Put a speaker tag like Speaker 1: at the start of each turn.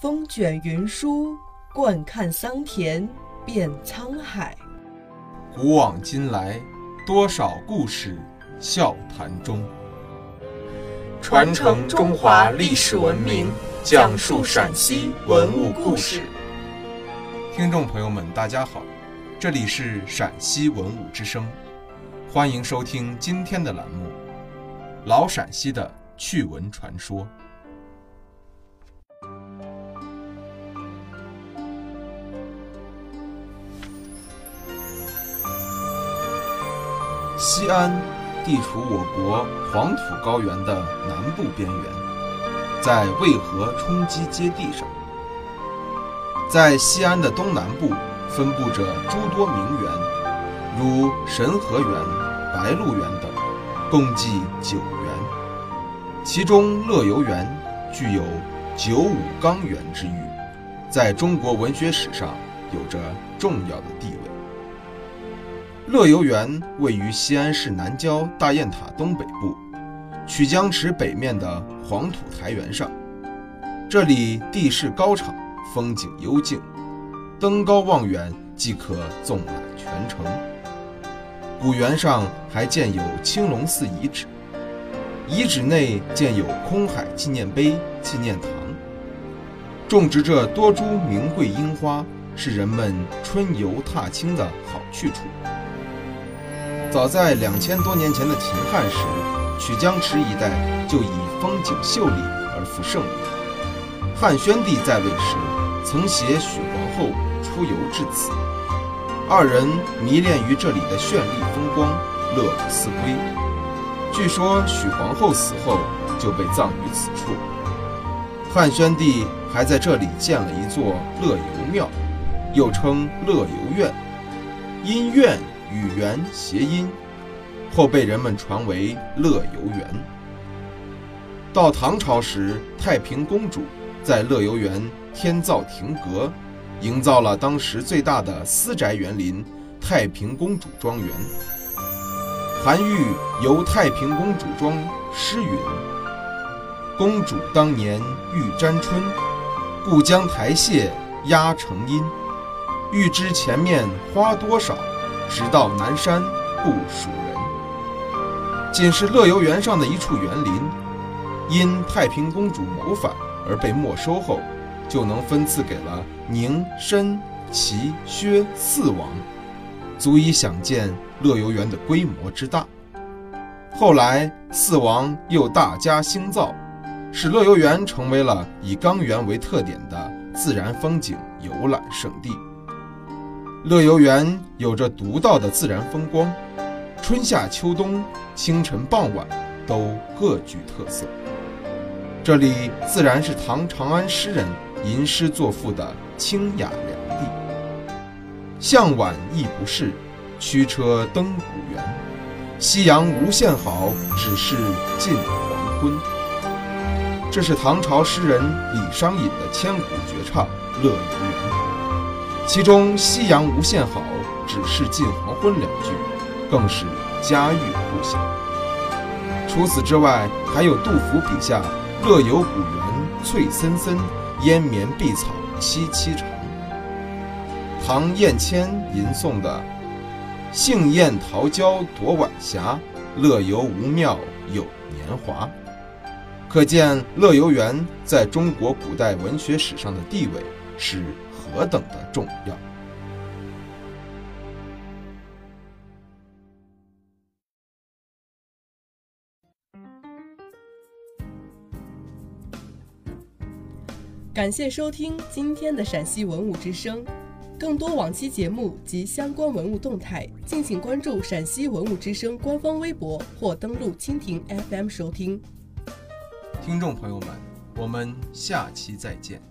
Speaker 1: 风卷云舒，惯看桑田变沧海。
Speaker 2: 古往今来，多少故事笑谈中。
Speaker 1: 传承中华历史文明，讲述陕西文物故事。
Speaker 2: 听众朋友们，大家好，这里是陕西文物之声，欢迎收听今天的栏目《老陕西的趣闻传说》。西安地处我国黄土高原的南部边缘，在渭河冲积阶地上。在西安的东南部分布着诸多名园，如神河园、白鹿园等，共计九园。其中乐游园具有“九五刚园”之誉，在中国文学史上有着重要的地位。乐游园位于西安市南郊大雁塔东北部，曲江池北面的黄土台原上。这里地势高敞，风景幽静，登高望远即可纵览全城。古园上还建有青龙寺遗址，遗址内建有空海纪念碑、纪念堂，种植着多株名贵樱花，是人们春游踏青的好去处。早在两千多年前的秦汉时，曲江池一带就以风景秀丽而负盛名。汉宣帝在位时，曾携许皇后出游至此，二人迷恋于这里的绚丽风光，乐不思归。据说许皇后死后就被葬于此处。汉宣帝还在这里建了一座乐游庙，又称乐游院，因院。与园谐音，后被人们传为乐游园。到唐朝时，太平公主在乐游园天造亭阁，营造了当时最大的私宅园林——太平公主庄园。韩愈游太平公主庄诗云：“公主当年欲沾春，故将台榭压成阴。欲知前面花多少。”直到南山不属人。仅是乐游原上的一处园林，因太平公主谋反而被没收后，就能分赐给了宁、申、齐、薛四王，足以想见乐游园的规模之大。后来四王又大加兴造，使乐游园成为了以冈园为特点的自然风景游览胜地。乐游原有着独到的自然风光，春夏秋冬、清晨傍晚都各具特色。这里自然是唐长安诗人吟诗作赋的清雅良地。向晚意不适，驱车登古原。夕阳无限好，只是近黄昏。这是唐朝诗人李商隐的千古绝唱《乐游原》。其中“夕阳无限好，只是近黄昏”两句，更是家喻户晓。除此之外，还有杜甫笔下“乐游古园翠森森，烟绵碧草萋萋长”，唐燕谦吟诵的“杏艳桃娇夺晚霞，乐游无妙有年华”，可见乐游原在中国古代文学史上的地位是。何等的重要！
Speaker 1: 感谢收听今天的陕西文物之声，更多往期节目及相关文物动态，敬请关注陕西文物之声官方微博或登录蜻蜓 FM 收听。
Speaker 2: 听众朋友们，我们下期再见。